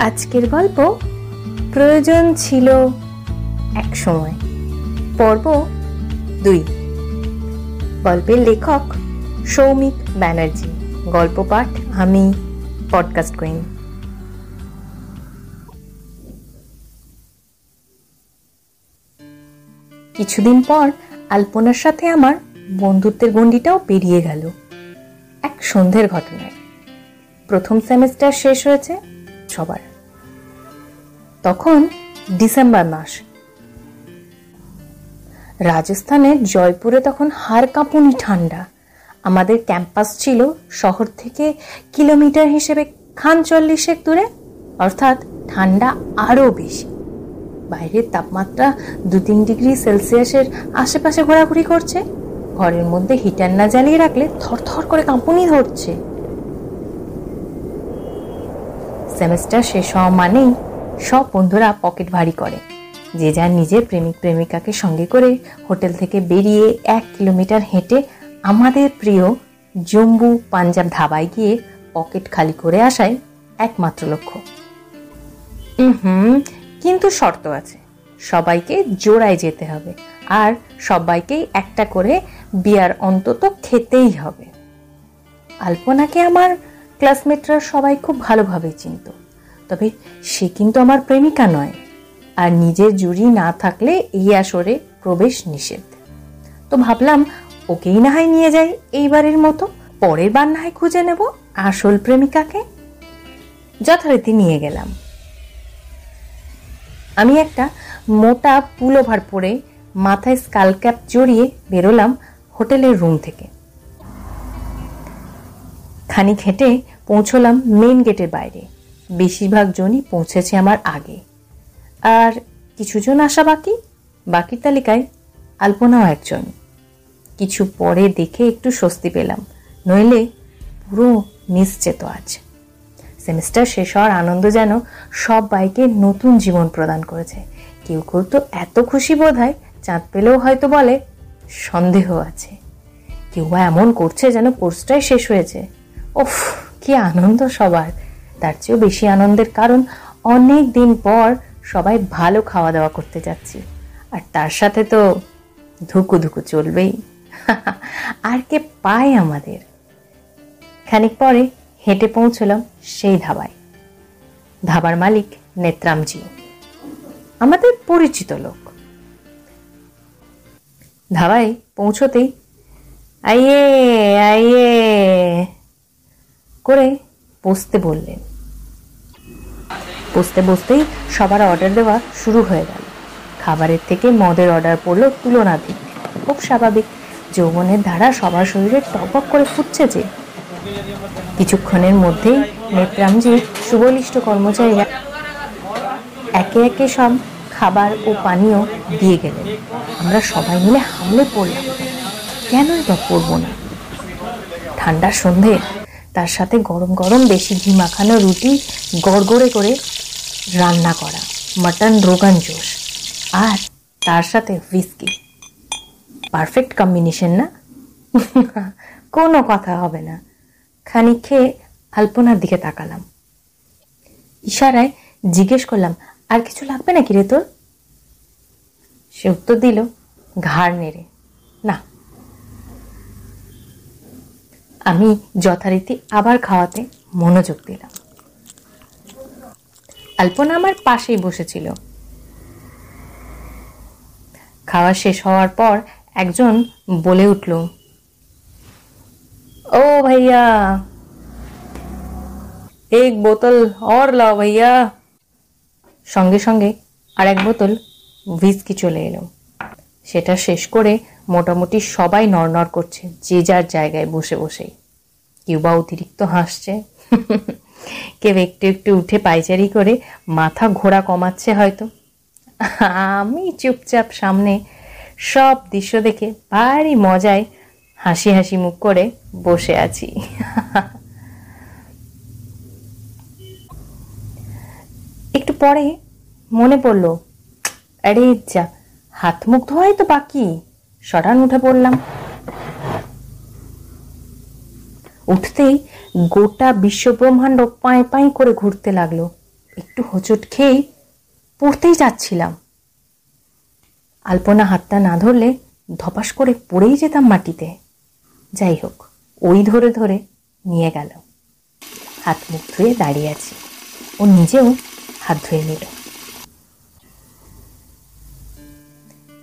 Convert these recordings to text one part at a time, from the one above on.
আজকের গল্প প্রয়োজন ছিল এক সময়। পর্ব দুই। গল্পের লেখক সৌমিক ব্যানার্জি। গল্প পাঠ আমি, পডকাস্ট কুইন। কিছুদিন পর আলপনার সাথে আমার বন্ধুত্বের গণ্ডিটাও পেরিয়ে গেল এক সন্ধ্যের ঘটনায়। প্রথম সেমিস্টার শেষ হয়েছে সবার। তখন ডিসেম্বর মাস। রাজস্থানের জয়পুরে তখন হাড় কাঁপুনি ঠান্ডা। আমাদের ক্যাম্পাস ছিল শহর থেকে কিলোমিটার হিসেবে খান চল্লিশেক দূরে, অর্থাৎ ঠান্ডা আরও বেশি। বাইরের তাপমাত্রা দু তিন ডিগ্রি সেলসিয়াসের আশেপাশে ঘোরাঘুরি করছে। ঘরের মধ্যে হিটার না জ্বালিয়ে রাখলে থরথর করে কাঁপুনি ধরছে। সেমেস্টার শেষ হওয়া মানেই সব বন্ধুরা পকেট ভারী করে। যে যার নিজের প্রেমিক প্রেমিকাকে সঙ্গে করে হোটেল থেকে বেরিয়ে এক কিলোমিটার হেঁটে আমাদের প্রিয় জম্বু পাঞ্জাব ধাবায় গিয়ে পকেট খালি করে আসায় একমাত্র লক্ষ্য। হুম, কিন্তু শর্ত আছে। সবাইকে জোড়ায় যেতে হবে আর সবাইকেই একটা করে বিয়ার অন্তত খেতেই হবে। আলপনাকে আমার ক্লাসমেটরা সবাই খুব ভালোভাবে চিনত। তবে সে কিন্তু আমার প্রেমিকা নয়। আর নিজের জুড়ি না থাকলে এই আসরে প্রবেশ নিষেধ। তো ভাবলাম ওকেই না হয় নিয়ে যাই এইবারের মতো, পরের বার না হয় খুঁজে নেব আসল প্রেমিকাকে। যথারীতি নিয়ে গেলাম। আমি একটা মোটা পুলোভার পরে মাথায় স্কাল ক্যাপ জড়িয়ে বেরোলাম হোটেলের রুম থেকে। খানিক হেঁটে পৌঁছলাম মেন গেটের বাইরে। বেশিরভাগ জনই পৌঁছেছে আমার আগে। আর কিছুজন আসা বাকি? বাকির তালিকায় আলপনাও একজন। কিছু পরে দেখে একটু স্বস্তি পেলাম। নইলে পুরো নিশ্চেত আজ। সেমিস্টার শেষ হওয়ার আনন্দ যেন সব বাইকে নতুন জীবন প্রদান করেছে। কেউ কেউ তো এত খুশি বোধ হয় চাঁদ পেলেও হয়তো বলে, সন্দেহ আছে। কেউ এমন করছে যেন কোর্সটাই শেষ হয়েছে। ওফ কি আনন্দ সবার। তার চেয়েও বেশি আনন্দের কারণ অনেক দিন পর সবাই ভালো খাওয়া দাওয়া করতে যাচ্ছি। আর তার সাথে তো ধুকু ধুকু চলবেই। আর কে পায় আমাদের? খানিক পরে হেঁটে পৌঁছলাম সেই ধাবায়। ধাবার মালিক নেত্রামজি। আমাদের পরিচিত লোক। ধাবায় পৌঁছতেই আইয়ে আইয়ে করে বসতে বললেন। বসতে বসতেই সবার অর্ডার দেওয়া শুরু হয়ে গেল। খাবারের থেকে মদের অর্ডার পড়ল তুলনাধিক খুব স্বাভাবিক, যৌবনের ধারা সবার শরীরে টপক করে ফুটছে যে। কিছুক্ষণের মধ্যেই নেত্রামজি সুবলিষ্ট কর্মচারীরা একে একে সব খাবার ও পানীয় দিয়ে গেলেন। আমরা সবাই মিলে হামলে পড়লাম। কেনই বা পড়ব না? ঠান্ডার সন্ধে তার সাথে গরম গরম বেশি ঘি মাখানো রুটি গড়গড়ে করে রান্না করা। মাটন রোগান জোশ। আর তার সাথে হুইস্কি পারফেক্ট কম্বিনেশন না? কোনো কথা হবে না। খানিক খেয়ে আলপনার দিকে তাকালাম। ইশারায় জিজ্ঞেস করলাম, আর কিছু লাগবে নাকি রে তোর? সে উত্তর দিল, ঘাড় নেড়ে। না। আমি যথারীতি আবার খাওয়াতে মনোযোগ দিলাম। আলপনা আমার পাশেই বসেছিল। খাওয়া শেষ হওয়ার পর একজন বলে উঠল, ও ভাইয়া, এক বোতল অর লাও ভাইয়া। সঙ্গে সঙ্গে আর এক বোতল হুইস্কি চলে এলো। সেটা শেষ করে মোটামুটি সবাই নড়নড় করছে, যে যার জায়গায় বসে বসেই। কেউ বা অতিরিক্ত হাসছে। কেউ একটু একটু উঠে পাইচারি করে মাথা ঘোরা কমাচ্ছে হয়তো। আমি চুপচাপ সামনে সব দৃশ্য দেখে ভারী মজায় হাসি হাসি মুখ করে বসে আছি। একটু পরে মনে পড়ল, আরে যা, হাত মুখ ধোয়াই তো বাকি। সরান, উঠে পড়লাম। উঠতেই গোটা বিশ্বব্রহ্মাণ্ড পাঁয় পাঁয় করে ঘুরতে লাগল। একটু হোঁচট খেয়েই পড়তেই যাচ্ছিলাম। আলপনা হাতটা না ধরলে ধপাস করে পড়েই যেতাম মাটিতে। যাই হোক, ওই ধরে ধরে নিয়ে গেল। হাত মুখ ধুয়ে দাঁড়িয়ে আছি। ও নিজেও হাত ধুয়ে নিল।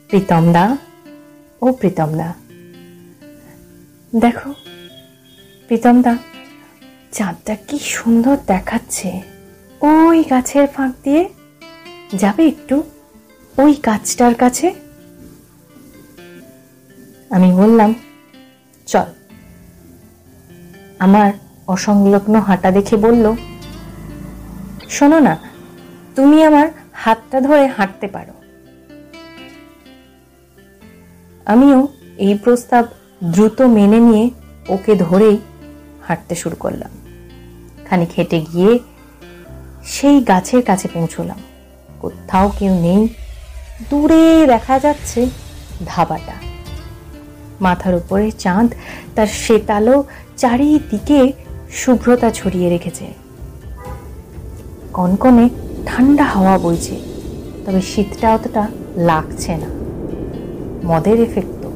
প্রীতম দা ও প্রীতম দা। দেখো, প্রীতম দা, চাঁদটা কি সুন্দর দেখাচ্ছে। ওই গাছের ফাঁক দিয়ে যাবে একটু? ওই গাছটার কাছে? আমি বললাম, চল। আমার অসংলগ্ন হাঁটা দেখে বলল, শোনো না, তুমি আমার হাতটা ধরে হাঁটতে পারো। আমিও এই প্রস্তাব দ্রুত মেনে নিয়ে ওকে ধরেই হাঁটতে শুরু করলাম। খানিক হেঁটে গিয়ে সেই গাছের কাছে পৌঁছলাম। কোথাও কেউ নেই। দূরে দেখা যাচ্ছে ধাবাটা। মাথার উপরে চাঁদ তার শেতালো চারিদিকে শুভ্রতা ছড়িয়ে রেখেছে। কনকনে ঠান্ডা হাওয়া বইছে, তবে শীতটা অতটা লাগছে না। মদের এফেক্ট তো।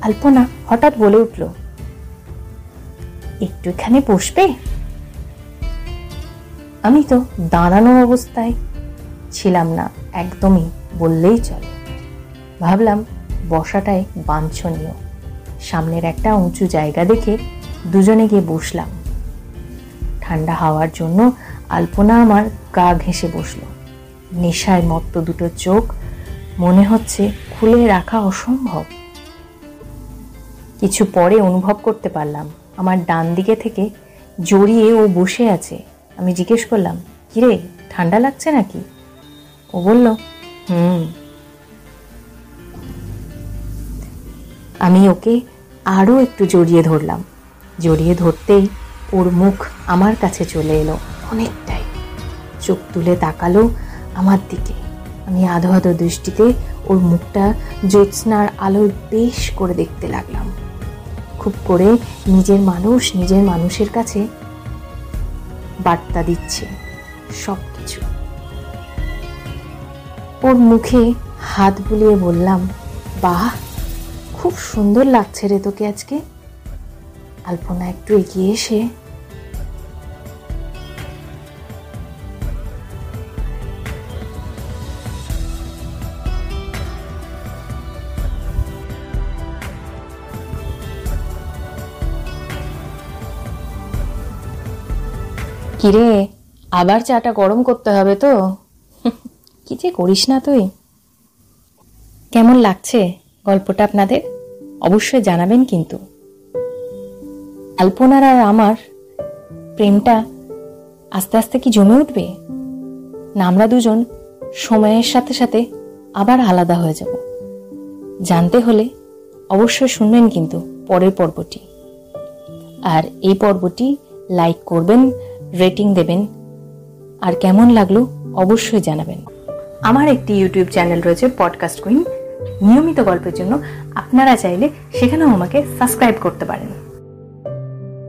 আলপনা হঠাৎ বলে উঠল একটু এখানে বসবে? আমি তো দাঁড়ানো অবস্থায় ছিলাম না, একদমই বললেই চলে। ভাবলাম বসাটাই বাঞ্ছনীয়। সামনের একটা উঁচু জায়গা দেখে দুজনে গিয়ে বসলাম। ঠান্ডা হাওয়ার জন্য আলপনা আমার গা ঘেঁষে বসল। নেশায় মত্ত দুটো চোখ মনে হচ্ছে খুলে রাখা অসম্ভব। কিছু পরে অনুভব করতে পারলাম। আমার ডান দিকে থেকে জড়িয়ে ও বসে আছে। আমি জিজ্ঞেস করলাম, কিরে, ঠান্ডা লাগছে নাকি? ও বলল, হুম। আমি ওকে আরও একটু জড়িয়ে ধরলাম। জড়িয়ে ধরতেই ওর মুখ আমার কাছে চলে এলো অনেকটাই। চোখ তুলে তাকালো আমার দিকে। আমি আধো আধো দৃষ্টিতে ওর মুখটা জ্যোৎস্নার আলোয় বেশ করে দেখতে লাগলাম। খুব করে নিজের মানুষ নিজের মানুষের কাছে বার্তা দিচ্ছে সব কিছু ওর মুখে হাত বুলিয়ে বললাম, বাহ, খুব সুন্দর লাগছে রে তোকে আজকে। আলপনা একটু এগিয়ে এসে কিরে, আবার চাটা গরম করতে হবে তো? কি যে করিস না তুই? কেমন লাগছে গল্পটা আপনাদের? অবশ্যই জানাবেন কিন্তু। আলপনার আর আমার প্রেমটা আস্তে আস্তে কি জমে উঠবে? না আমরা দুজন সময়ের সাথে সাথে আবার আলাদা হয়ে যাব। জানতে হলে অবশ্যই শুনবেন কিন্তু পরের পর্বটি। আর এই পর্বটি লাইক করবেন রেটিং দেবেন। আর কেমন লাগল অবশ্যই জানাবেন। আমার একটি ইউটিউব চ্যানেল রয়েছে পডকাস্ট কুইন। নিয়মিত গল্পের জন্য আপনারা চাইলে সেখানেও আমাকে সাবস্ক্রাইব করতে পারেন।